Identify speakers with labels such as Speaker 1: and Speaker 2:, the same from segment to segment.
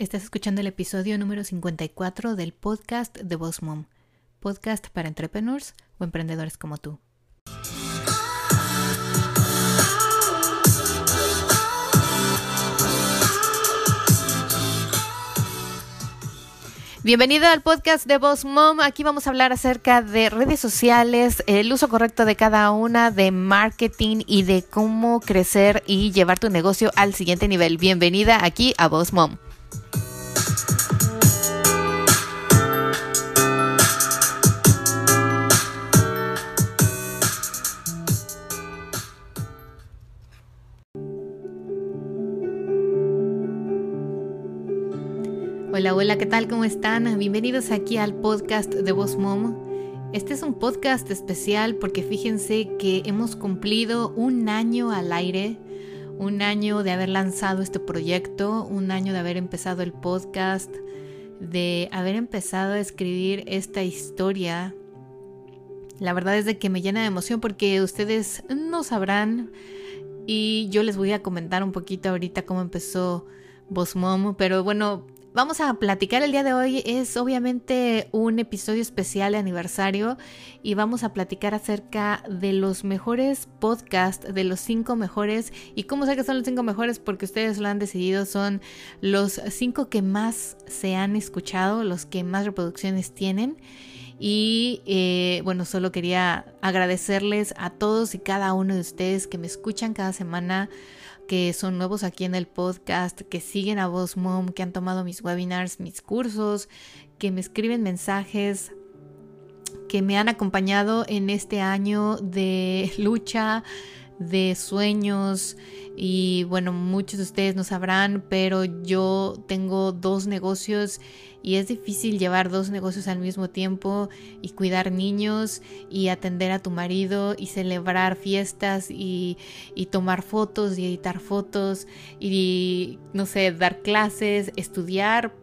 Speaker 1: Estás escuchando el episodio número 54 del podcast de Boss Mom, podcast para entrepreneurs o emprendedores como tú. Bienvenida al podcast de Boss Mom. Aquí vamos a hablar acerca de redes sociales, el uso correcto de cada una, de marketing y de cómo crecer y llevar tu negocio al siguiente nivel. Bienvenida aquí a Boss Mom. Hola, hola, ¿qué tal? ¿Cómo están? Bienvenidos aquí al podcast de Voz Mom. Este es un podcast especial porque fíjense que hemos cumplido un año al aire, un año de haber lanzado este proyecto, un año de haber empezado el podcast, de haber empezado a escribir esta historia. La verdad es de que me llena de emoción porque ustedes no sabrán y yo les voy a comentar un poquito ahorita cómo empezó Voz Mom, pero bueno, vamos a platicar el día de hoy es obviamente un episodio especial de aniversario y vamos a platicar acerca de los mejores podcasts, de los cinco mejores. ¿Y cómo sé que son los cinco mejores? Porque ustedes lo han decidido, son los cinco que más se han escuchado, los que más reproducciones tienen. Y eh, bueno, solo quería agradecerles a todos y cada uno de ustedes que me escuchan cada semana que son nuevos aquí en el podcast, que siguen a Voz Mom, que han tomado mis webinars, mis cursos, que me escriben mensajes, que me han acompañado en este año de lucha, de sueños y bueno, muchos de ustedes no sabrán, pero yo tengo dos negocios y es difícil llevar dos negocios al mismo tiempo y cuidar niños y atender a tu marido y celebrar fiestas y, y tomar fotos y editar fotos y no sé, dar clases, estudiar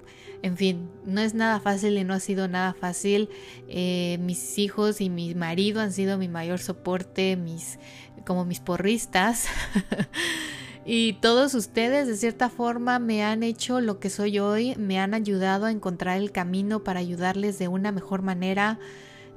Speaker 1: en fin, no es nada fácil y no ha sido nada fácil. Eh, mis hijos y mi marido han sido mi mayor soporte, mis, como mis porristas. y todos ustedes de cierta forma me han hecho lo que soy hoy, me han ayudado a encontrar el camino para ayudarles de una mejor manera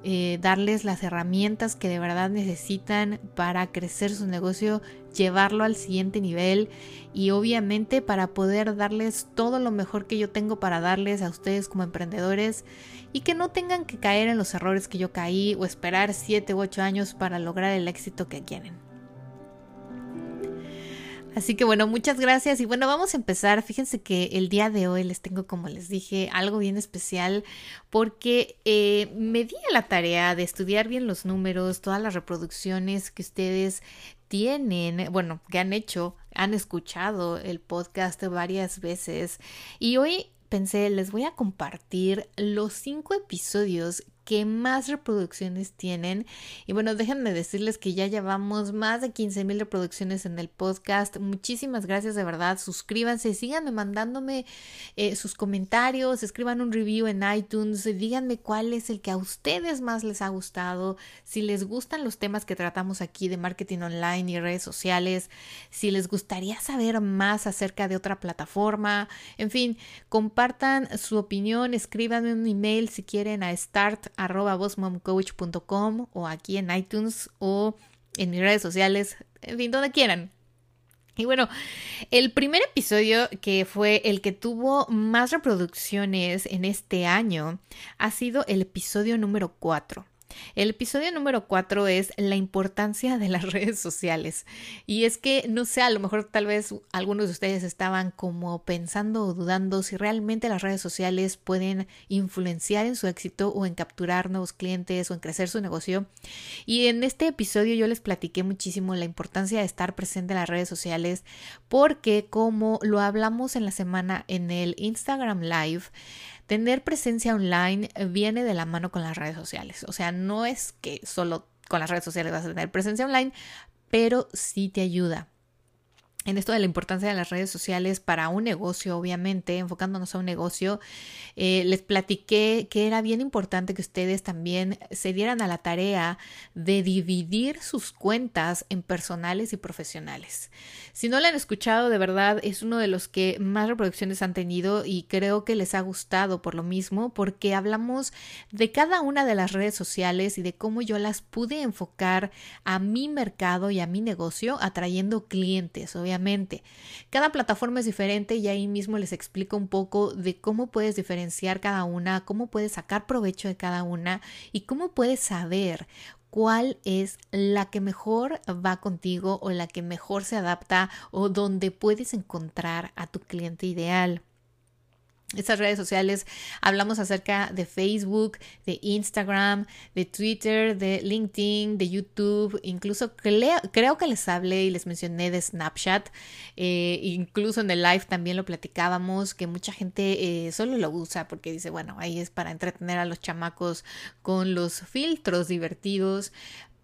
Speaker 1: eh, darles las herramientas que de verdad necesitan para crecer su negocio, llevarlo al siguiente nivel y obviamente para poder darles todo lo mejor que yo tengo para darles a ustedes como emprendedores y que no tengan que caer en los errores que yo caí o esperar 7 u 8 años para lograr el éxito que quieren. Así que bueno, muchas gracias y bueno, vamos a empezar. Fíjense que el día de hoy les tengo, como les dije, algo bien especial porque eh, me di a la tarea de estudiar bien los números, todas las reproducciones que ustedes tienen, bueno, que han hecho, han escuchado el podcast varias veces y hoy pensé, les voy a compartir los cinco episodios que más reproducciones tienen. Y bueno, déjenme decirles que ya llevamos más de 15 mil reproducciones en el podcast. Muchísimas gracias de verdad. Suscríbanse, síganme mandándome eh, sus comentarios, escriban un review en iTunes, díganme cuál es el que a ustedes más les ha gustado, si les gustan los temas que tratamos aquí de marketing online y redes sociales, si les gustaría saber más acerca de otra plataforma, en fin, compartan su opinión, escríbanme un email si quieren a start arroba o aquí en iTunes o en mis redes sociales, en fin, donde quieran. Y bueno, el primer episodio que fue el que tuvo más reproducciones en este año ha sido el episodio número 4. El episodio número cuatro es la importancia de las redes sociales. Y es que, no sé, a lo mejor tal vez algunos de ustedes estaban como pensando o dudando si realmente las redes sociales pueden influenciar en su éxito o en capturar nuevos clientes o en crecer su negocio. Y en este episodio yo les platiqué muchísimo la importancia de estar presente en las redes sociales porque como lo hablamos en la semana en el Instagram Live, tener presencia online viene de la mano con las redes sociales. O sea, no es que solo con las redes sociales vas a tener presencia online, pero sí te ayuda. En esto de la importancia de las redes sociales para un negocio, obviamente, enfocándonos a un negocio, eh, les platiqué que era bien importante que ustedes también se dieran a la tarea de dividir sus cuentas en personales y profesionales. Si no la han escuchado, de verdad es uno de los que más reproducciones han tenido y creo que les ha gustado por lo mismo, porque hablamos de cada una de las redes sociales y de cómo yo las pude enfocar a mi mercado y a mi negocio, atrayendo clientes, obviamente cada plataforma es diferente y ahí mismo les explico un poco de cómo puedes diferenciar cada una, cómo puedes sacar provecho de cada una y cómo puedes saber cuál es la que mejor va contigo o la que mejor se adapta o donde puedes encontrar a tu cliente ideal estas redes sociales hablamos acerca de Facebook, de Instagram, de Twitter, de LinkedIn, de YouTube, incluso creo, que les hablé y les mencioné de Snapchat, eh, incluso en el live también lo platicábamos, que mucha gente eh, solo lo usa porque dice, bueno, ahí es para entretener a los chamacos con los filtros divertidos,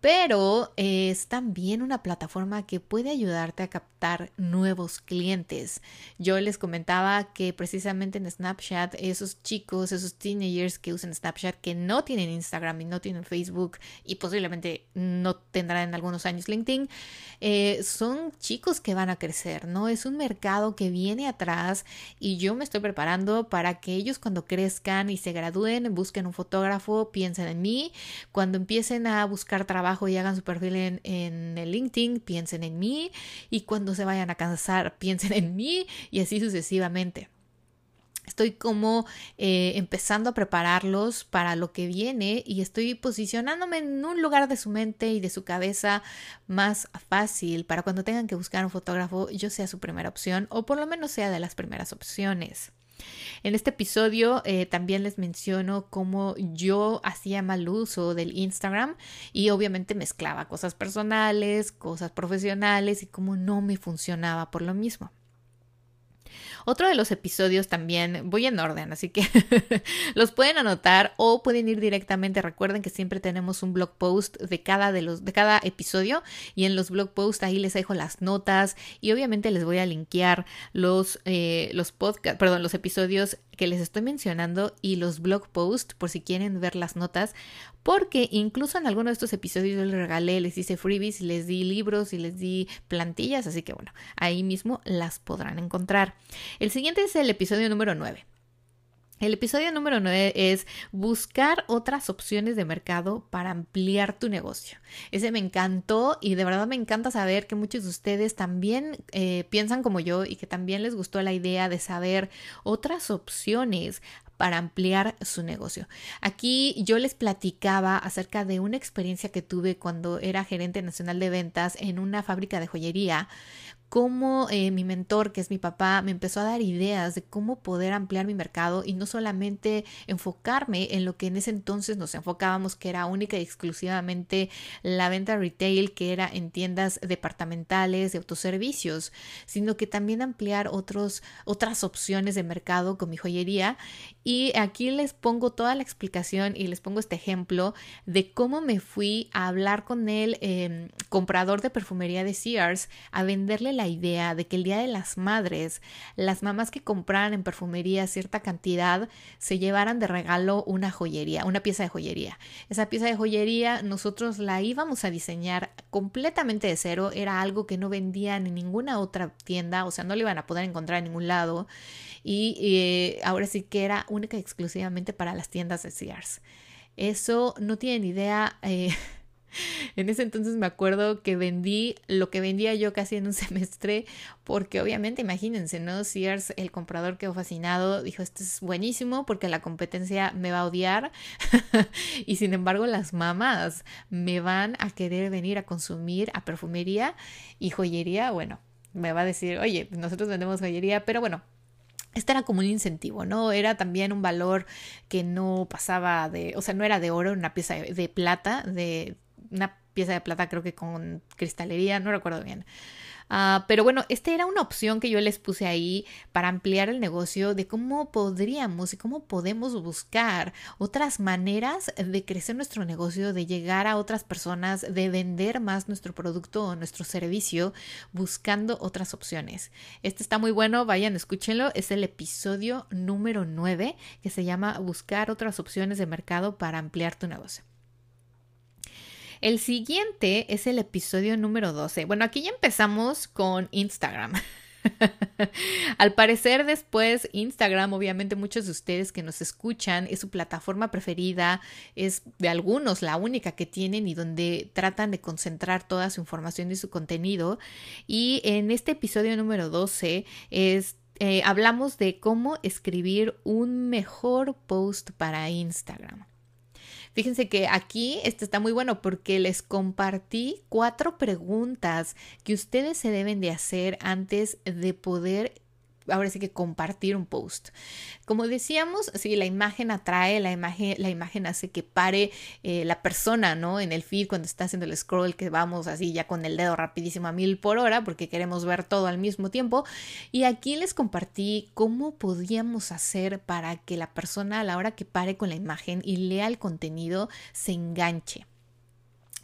Speaker 1: pero es también una plataforma que puede ayudarte a captar nuevos clientes. Yo les comentaba que precisamente en Snapchat, esos chicos, esos teenagers que usan Snapchat, que no tienen Instagram y no tienen Facebook y posiblemente no tendrán en algunos años LinkedIn, eh, son chicos que van a crecer, ¿no? Es un mercado que viene atrás y yo me estoy preparando para que ellos cuando crezcan y se gradúen, busquen un fotógrafo, piensen en mí, cuando empiecen a buscar trabajo, y hagan su perfil en, en el LinkedIn, piensen en mí y cuando se vayan a cansar, piensen en mí y así sucesivamente. Estoy como eh, empezando a prepararlos para lo que viene y estoy posicionándome en un lugar de su mente y de su cabeza más fácil para cuando tengan que buscar un fotógrafo yo sea su primera opción o por lo menos sea de las primeras opciones. En este episodio eh, también les menciono cómo yo hacía mal uso del Instagram y obviamente mezclaba cosas personales, cosas profesionales y cómo no me funcionaba por lo mismo. Otro de los episodios también, voy en orden, así que los pueden anotar o pueden ir directamente. Recuerden que siempre tenemos un blog post de cada, de los, de cada episodio y en los blog posts ahí les dejo las notas y obviamente les voy a linkear los, eh, los perdón, los episodios que les estoy mencionando y los blog posts por si quieren ver las notas, porque incluso en alguno de estos episodios yo les regalé, les hice freebies, les di libros y les di plantillas, así que bueno, ahí mismo las podrán encontrar. El siguiente es el episodio número 9. El episodio número 9 es buscar otras opciones de mercado para ampliar tu negocio. Ese me encantó y de verdad me encanta saber que muchos de ustedes también eh, piensan como yo y que también les gustó la idea de saber otras opciones para ampliar su negocio. Aquí yo les platicaba acerca de una experiencia que tuve cuando era gerente nacional de ventas en una fábrica de joyería cómo eh, mi mentor, que es mi papá, me empezó a dar ideas de cómo poder ampliar mi mercado y no solamente enfocarme en lo que en ese entonces nos enfocábamos, que era única y exclusivamente la venta retail, que era en tiendas departamentales de autoservicios, sino que también ampliar otros, otras opciones de mercado con mi joyería. Y aquí les pongo toda la explicación y les pongo este ejemplo de cómo me fui a hablar con el em, comprador de perfumería de Sears a venderle la idea de que el Día de las Madres, las mamás que compraran en perfumería cierta cantidad se llevaran de regalo una joyería, una pieza de joyería. Esa pieza de joyería nosotros la íbamos a diseñar completamente de cero, era algo que no vendían en ninguna otra tienda, o sea, no le iban a poder encontrar en ningún lado y eh, ahora sí que era única y exclusivamente para las tiendas de Sears. Eso no tienen idea. Eh, en ese entonces me acuerdo que vendí lo que vendía yo casi en un semestre, porque obviamente, imagínense, ¿no? Sears, el comprador quedó fascinado, dijo, esto es buenísimo porque la competencia me va a odiar y sin embargo las mamás me van a querer venir a consumir a perfumería y joyería, bueno, me va a decir, oye, nosotros vendemos joyería, pero bueno, este era como un incentivo, ¿no? Era también un valor que no pasaba de, o sea, no era de oro, una pieza de plata, de una pieza de plata creo que con cristalería, no recuerdo bien. Ah, pero bueno, esta era una opción que yo les puse ahí para ampliar el negocio de cómo podríamos y cómo podemos buscar otras maneras de crecer nuestro negocio, de llegar a otras personas, de vender más nuestro producto o nuestro servicio buscando otras opciones. Este está muy bueno, vayan, escúchenlo. Es el episodio número 9 que se llama Buscar otras opciones de mercado para ampliar tu negocio. El siguiente es el episodio número 12. Bueno, aquí ya empezamos con Instagram. Al parecer después Instagram, obviamente muchos de ustedes que nos escuchan, es su plataforma preferida, es de algunos la única que tienen y donde tratan de concentrar toda su información y su contenido. Y en este episodio número 12 es eh, hablamos de cómo escribir un mejor post para Instagram. Fíjense que aquí este está muy bueno porque les compartí cuatro preguntas que ustedes se deben de hacer antes de poder ahora sí que compartir un post. Como decíamos, sí, la imagen atrae, la imagen, la imagen hace que pare eh, la persona, ¿no? En el feed cuando está haciendo el scroll, que vamos así ya con el dedo rapidísimo a mil por hora porque queremos ver todo al mismo tiempo. Y aquí les compartí cómo podíamos hacer para que la persona a la hora que pare con la imagen y lea el contenido se enganche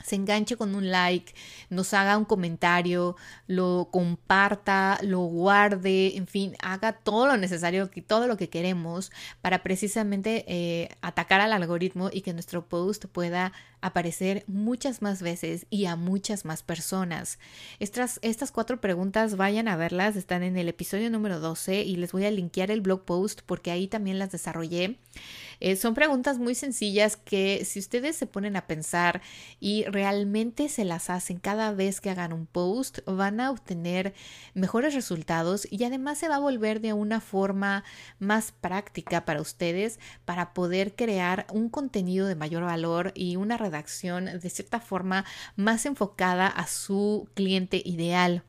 Speaker 1: se enganche con un like, nos haga un comentario, lo comparta, lo guarde, en fin, haga todo lo necesario, todo lo que queremos para precisamente eh, atacar al algoritmo y que nuestro post pueda aparecer muchas más veces y a muchas más personas. Estas, estas cuatro preguntas vayan a verlas, están en el episodio número 12 y les voy a linkear el blog post porque ahí también las desarrollé. Eh, son preguntas muy sencillas que si ustedes se ponen a pensar y realmente se las hacen cada vez que hagan un post, van a obtener mejores resultados y además se va a volver de una forma más práctica para ustedes para poder crear un contenido de mayor valor y una de cierta forma más enfocada a su cliente ideal.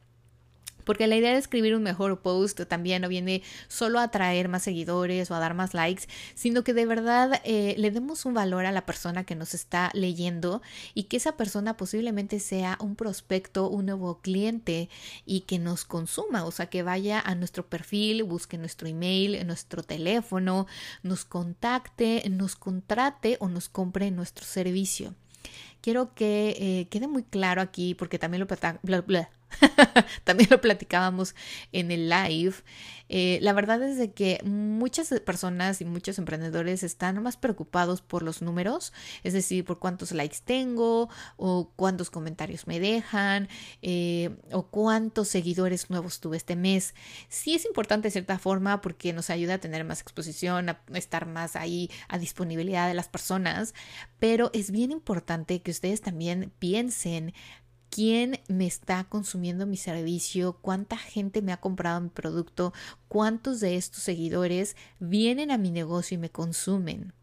Speaker 1: Porque la idea de escribir un mejor post también no viene solo a atraer más seguidores o a dar más likes, sino que de verdad eh, le demos un valor a la persona que nos está leyendo y que esa persona posiblemente sea un prospecto, un nuevo cliente y que nos consuma, o sea, que vaya a nuestro perfil, busque nuestro email, nuestro teléfono, nos contacte, nos contrate o nos compre nuestro servicio. Quiero que eh, quede muy claro aquí, porque también lo, También lo platicábamos en el live. Eh, la verdad es de que muchas personas y muchos emprendedores están más preocupados por los números, es decir, por cuántos likes tengo o cuántos comentarios me dejan eh, o cuántos seguidores nuevos tuve este mes. Sí es importante de cierta forma porque nos ayuda a tener más exposición, a estar más ahí a disponibilidad de las personas, pero es bien importante que ustedes también piensen quién me está consumiendo mi servicio, cuánta gente me ha comprado mi producto, cuántos de estos seguidores vienen a mi negocio y me consumen.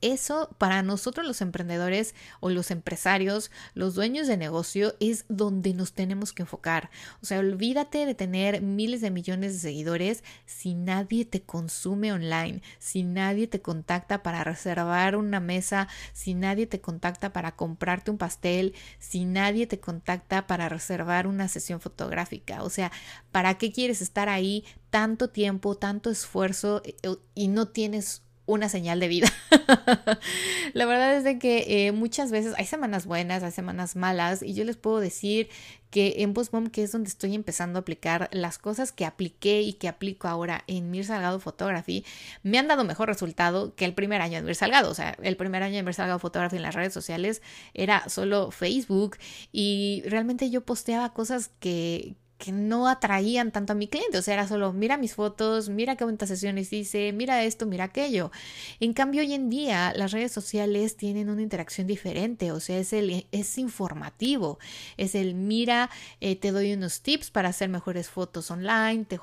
Speaker 1: Eso para nosotros los emprendedores o los empresarios, los dueños de negocio, es donde nos tenemos que enfocar. O sea, olvídate de tener miles de millones de seguidores si nadie te consume online, si nadie te contacta para reservar una mesa, si nadie te contacta para comprarte un pastel, si nadie te contacta para reservar una sesión fotográfica. O sea, ¿para qué quieres estar ahí tanto tiempo, tanto esfuerzo eh, y no tienes una señal de vida. la verdad es de que eh, muchas veces hay semanas buenas, hay semanas malas y yo les puedo decir que en Postmom, que es donde estoy empezando a aplicar las cosas que apliqué y que aplico ahora en Mir Salgado Photography, me han dado mejor resultado que el primer año en Mir Salgado. O sea, el primer año en Mir Salgado Photography en las redes sociales era solo Facebook y realmente yo posteaba cosas que, que no atraían tanto a mi cliente, o sea, era solo mira mis fotos, mira qué cuántas sesiones hice, mira esto, mira aquello. En cambio, hoy en día las redes sociales tienen una interacción diferente, o sea, es, el, es informativo, es el mira, eh, te doy unos tips para hacer mejores fotos online, te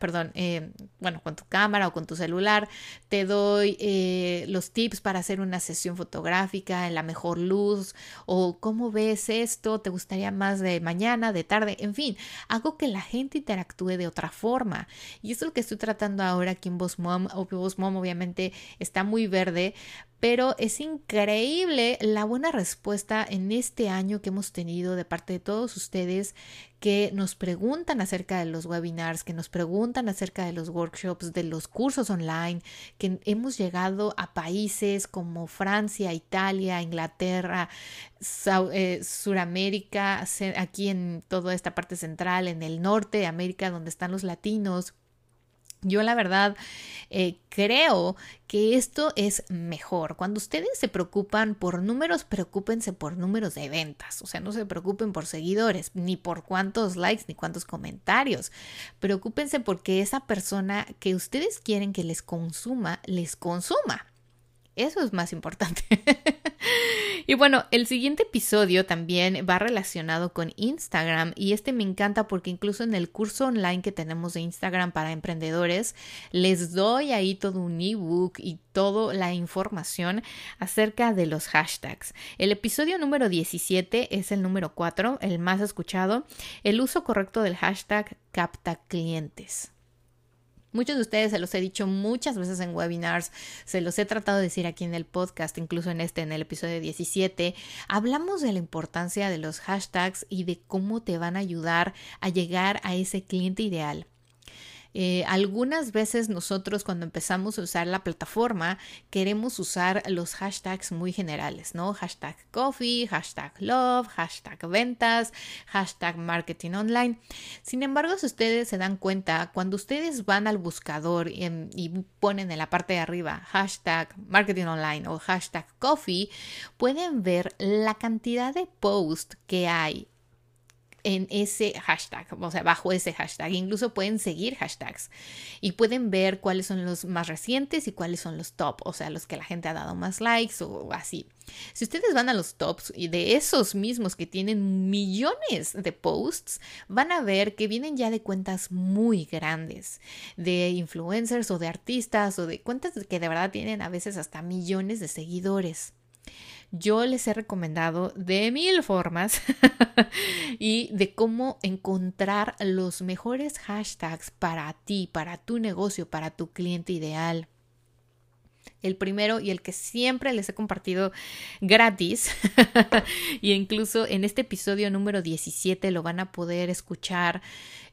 Speaker 1: perdón, eh, bueno, con tu cámara o con tu celular, te doy eh, los tips para hacer una sesión fotográfica en la mejor luz, o cómo ves esto, te gustaría más de mañana, de tarde, en fin hago que la gente interactúe de otra forma. Y eso es lo que estoy tratando ahora aquí en Boss Mom. Boss obviamente está muy verde, pero es increíble la buena respuesta en este año que hemos tenido de parte de todos ustedes que nos preguntan acerca de los webinars, que nos preguntan acerca de los workshops, de los cursos online, que hemos llegado a países como Francia, Italia, Inglaterra, eh, Suramérica, aquí en toda esta parte central, en el norte de América, donde están los latinos yo la verdad eh, creo que esto es mejor. Cuando ustedes se preocupan por números, preocúpense por números de ventas. O sea, no se preocupen por seguidores, ni por cuántos likes, ni cuántos comentarios. Preocúpense porque esa persona que ustedes quieren que les consuma, les consuma. Eso es más importante. y bueno, el siguiente episodio también va relacionado con Instagram y este me encanta porque incluso en el curso online que tenemos de Instagram para emprendedores, les doy ahí todo un ebook y toda la información acerca de los hashtags. El episodio número 17 es el número 4, el más escuchado, el uso correcto del hashtag capta clientes. Muchos de ustedes se los he dicho muchas veces en webinars, se los he tratado de decir aquí en el podcast, incluso en este, en el episodio 17. Hablamos de la importancia de los hashtags y de cómo te van a ayudar a llegar a ese cliente ideal. Eh, algunas veces nosotros cuando empezamos a usar la plataforma queremos usar los hashtags muy generales, ¿no? Hashtag coffee, hashtag love, hashtag ventas, hashtag marketing online. Sin embargo, si ustedes se dan cuenta, cuando ustedes van al buscador y, y ponen en la parte de arriba hashtag marketing online o hashtag coffee, pueden ver la cantidad de posts que hay en ese hashtag, o sea, bajo ese hashtag. Incluso pueden seguir hashtags y pueden ver cuáles son los más recientes y cuáles son los top, o sea, los que la gente ha dado más likes o así. Si ustedes van a los tops y de esos mismos que tienen millones de posts, van a ver que vienen ya de cuentas muy grandes, de influencers o de artistas o de cuentas que de verdad tienen a veces hasta millones de seguidores yo les he recomendado de mil formas y de cómo encontrar los mejores hashtags para ti, para tu negocio, para tu cliente ideal. El primero y el que siempre les he compartido gratis y incluso en este episodio número 17 lo van a poder escuchar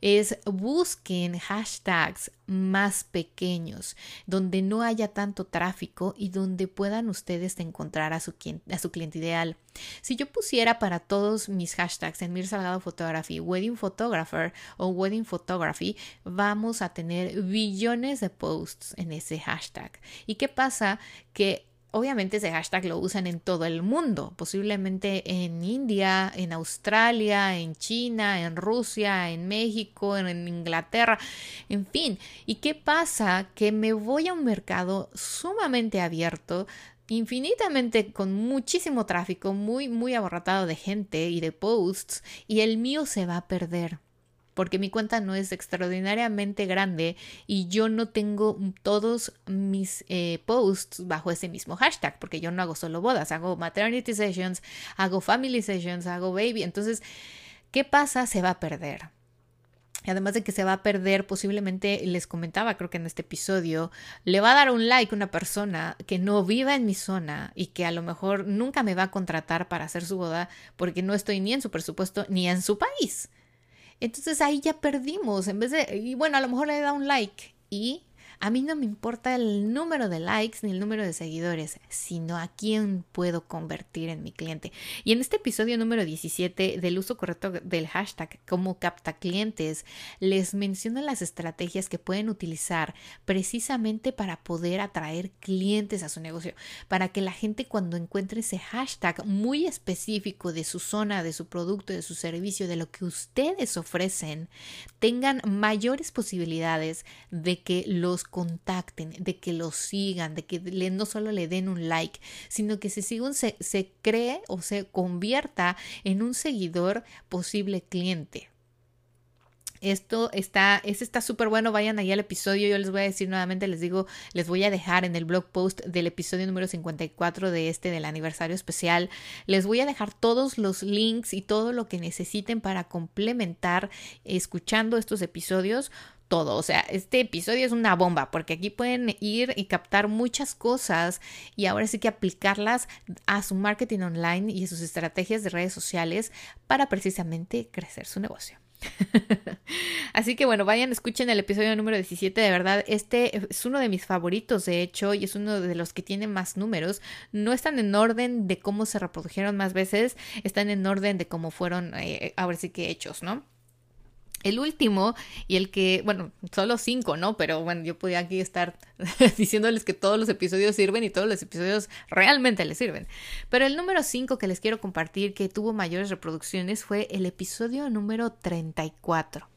Speaker 1: es busquen hashtags más pequeños, donde no haya tanto tráfico y donde puedan ustedes encontrar a su, cliente ideal. Si yo pusiera para todos mis hashtags en Mir Salgado Photography, Wedding Photographer o Wedding Photography, vamos a tener billones de posts en ese hashtag. ¿Y qué pasa? Que Obviamente ese hashtag lo usan en todo el mundo, posiblemente en India, en Australia, en China, en Rusia, en México, en Inglaterra, en fin. ¿Y qué pasa? Que me voy a un mercado sumamente abierto infinitamente con muchísimo tráfico, muy, muy abarrotado de gente y de posts, y el mío se va a perder porque mi cuenta no es extraordinariamente grande y yo no tengo todos mis eh, posts bajo ese mismo hashtag, porque yo no hago solo bodas, hago maternity sessions, hago family sessions, hago baby. Entonces, ¿qué pasa? Se va a perder. Además de que se va a perder, posiblemente les comentaba, creo que en este episodio, le va a dar un like una persona que no viva en mi zona y que a lo mejor nunca me va a contratar para hacer su boda porque no estoy ni en su presupuesto ni en su país. Entonces ahí ya perdimos, en vez de, y bueno, a lo mejor le da un like y a mí no me importa el número de likes ni el número de seguidores, sino a quién puedo convertir en mi cliente. Y en este episodio número 17 del uso correcto del hashtag como capta clientes, les menciono las estrategias que pueden utilizar precisamente para poder atraer clientes a su negocio, para que la gente cuando encuentre ese hashtag muy específico de su zona, de su producto, de su servicio, de lo que ustedes ofrecen, tengan mayores posibilidades de que los contacten, de que lo sigan, de que no solo le den un like, sino que se, se, se cree o se convierta en un seguidor posible cliente. Esto está, es está súper bueno. Vayan ahí al episodio. Yo les voy a decir nuevamente, les digo, les voy a dejar en el blog post del episodio número 54 de este del aniversario especial. Les voy a dejar todos los links y todo lo que necesiten para complementar escuchando estos episodios todo. O sea, este episodio es una bomba porque aquí pueden ir y captar muchas cosas y ahora sí que aplicarlas a su marketing online y a sus estrategias de redes sociales para precisamente crecer su negocio. Así que bueno, vayan, escuchen el episodio número 17, de verdad, este es uno de mis favoritos, de hecho, y es uno de los que tiene más números. No están en orden de cómo se reprodujeron más veces, están en orden de cómo fueron, eh, ahora sí que hechos, ¿no? El último y el que, bueno, solo cinco, ¿no? Pero bueno, yo podía aquí estar diciéndoles que todos los episodios sirven y todos los episodios realmente les sirven. Pero el número cinco que les quiero compartir que tuvo mayores reproducciones fue el episodio número 34.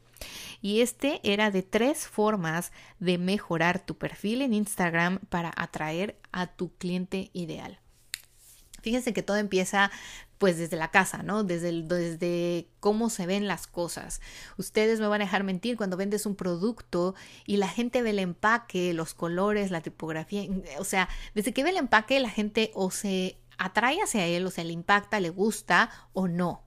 Speaker 1: Y este era de tres formas de mejorar tu perfil en Instagram para atraer a tu cliente ideal. Fíjense que todo empieza pues desde la casa, ¿no? Desde, desde cómo se ven las cosas. Ustedes me van a dejar mentir cuando vendes un producto y la gente ve el empaque, los colores, la tipografía, o sea, desde que ve el empaque la gente o se atrae hacia él, o sea, le impacta, le gusta o no.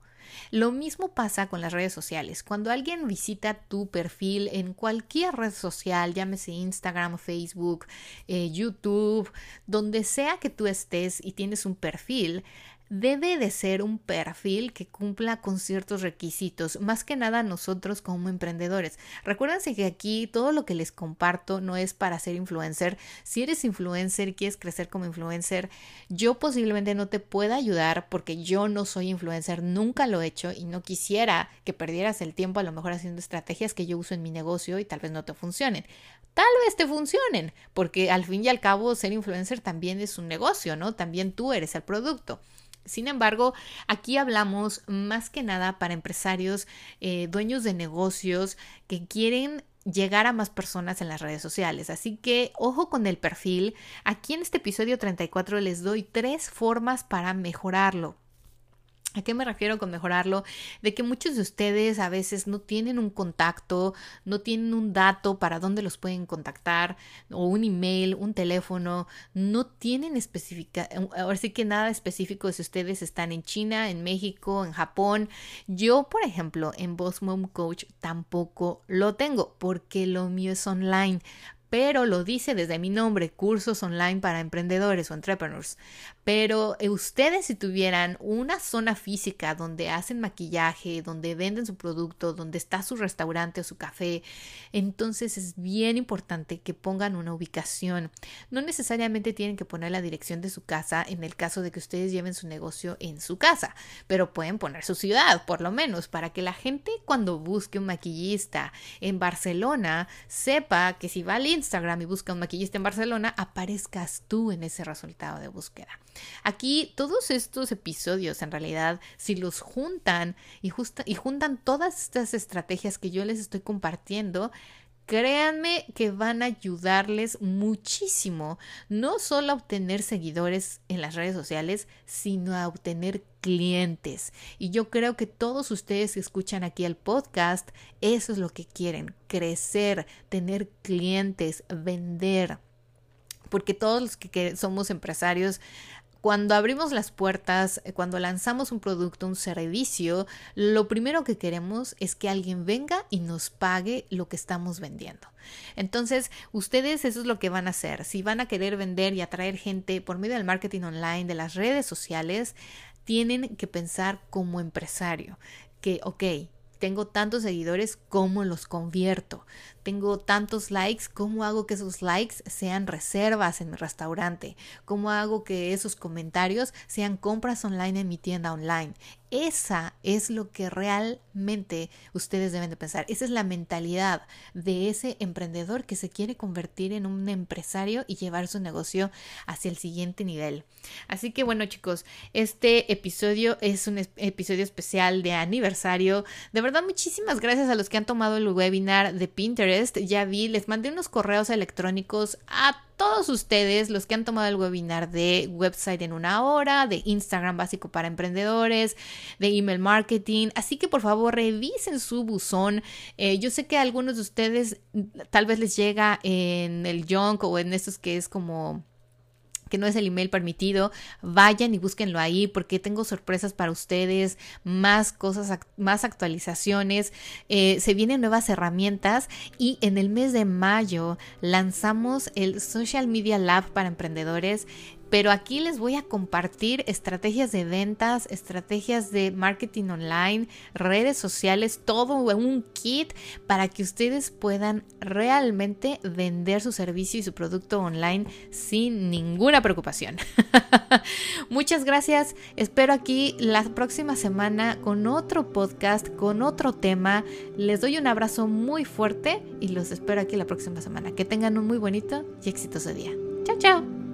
Speaker 1: Lo mismo pasa con las redes sociales. Cuando alguien visita tu perfil en cualquier red social, llámese Instagram, Facebook, eh, YouTube, donde sea que tú estés y tienes un perfil, debe de ser un perfil que cumpla con ciertos requisitos, más que nada nosotros como emprendedores. Recuérdense que aquí todo lo que les comparto no es para ser influencer. Si eres influencer y quieres crecer como influencer, yo posiblemente no te pueda ayudar porque yo no soy influencer, nunca lo he hecho y no quisiera que perdieras el tiempo a lo mejor haciendo estrategias que yo uso en mi negocio y tal vez no te funcionen. Tal vez te funcionen, porque al fin y al cabo ser influencer también es un negocio, ¿no? También tú eres el producto. Sin embargo, aquí hablamos más que nada para empresarios, eh, dueños de negocios que quieren llegar a más personas en las redes sociales. Así que ojo con el perfil. Aquí en este episodio 34 les doy tres formas para mejorarlo. ¿A qué me refiero con mejorarlo? De que muchos de ustedes a veces no tienen un contacto, no tienen un dato para dónde los pueden contactar, o un email, un teléfono, no tienen específica, ahora sí que nada específico si ustedes están en China, en México, en Japón. Yo, por ejemplo, en Boss Mom Coach tampoco lo tengo porque lo mío es online pero lo dice desde mi nombre, cursos online para emprendedores o entrepreneurs. Pero eh, ustedes si tuvieran una zona física donde hacen maquillaje, donde venden su producto, donde está su restaurante o su café, entonces es bien importante que pongan una ubicación. No necesariamente tienen que poner la dirección de su casa en el caso de que ustedes lleven su negocio en su casa, pero pueden poner su ciudad, por lo menos, para que la gente cuando busque un maquillista en Barcelona sepa que si va al Instagram y busca un maquillista en Barcelona, aparezcas tú en ese resultado de búsqueda. Aquí todos estos episodios, en realidad, si los juntan y, juntan todas estas estrategias que yo les estoy compartiendo, créanme que van a ayudarles muchísimo, no solo a obtener seguidores en las redes sociales, sino a obtener clientes. Y yo creo que todos ustedes que escuchan aquí el podcast, eso es lo que quieren, crecer, tener clientes, vender. Porque todos los que somos empresarios cuando abrimos las puertas, eh, cuando lanzamos un producto, un servicio, lo primero que queremos es que alguien venga y nos pague lo que estamos vendiendo. Entonces, ustedes eso es lo que van a hacer. Si van a querer vender y atraer gente por medio del marketing online, de las redes sociales, tienen que pensar como empresario, que, ok, tengo tantos seguidores, ¿cómo los convierto? Tengo tantos likes, ¿cómo hago que esos likes sean reservas en mi restaurante? ¿Cómo hago que esos comentarios sean compras online en mi tienda online? Esa es lo que realmente ustedes deben de pensar. Esa es la mentalidad de ese emprendedor que se quiere convertir en un empresario y llevar su negocio hacia el siguiente nivel. Así que bueno chicos, este episodio es un episodio especial de aniversario. De verdad, muchísimas gracias a los que han tomado el webinar de Pinterest. Ya vi, les mandé unos correos electrónicos a todos ustedes, los que han tomado el webinar de website en una hora, de Instagram básico para emprendedores, de email marketing. Así que por favor revisen su buzón. Eh, yo sé que a algunos de ustedes tal vez les llega en el junk o en estos que es como que no es el email permitido, vayan y búsquenlo ahí porque tengo sorpresas para ustedes, más cosas, más actualizaciones, eh, se vienen nuevas herramientas y en el mes de mayo lanzamos el Social Media Lab para emprendedores pero aquí les voy a compartir estrategias de ventas, estrategias de marketing online, redes sociales, todo un kit para que ustedes puedan realmente vender su servicio y su producto online sin ninguna preocupación. Muchas gracias. Espero aquí la próxima semana con otro podcast, con otro tema. Les doy un abrazo muy fuerte y los espero aquí la próxima semana. Que tengan un muy bonito y exitoso día. Chao, chao.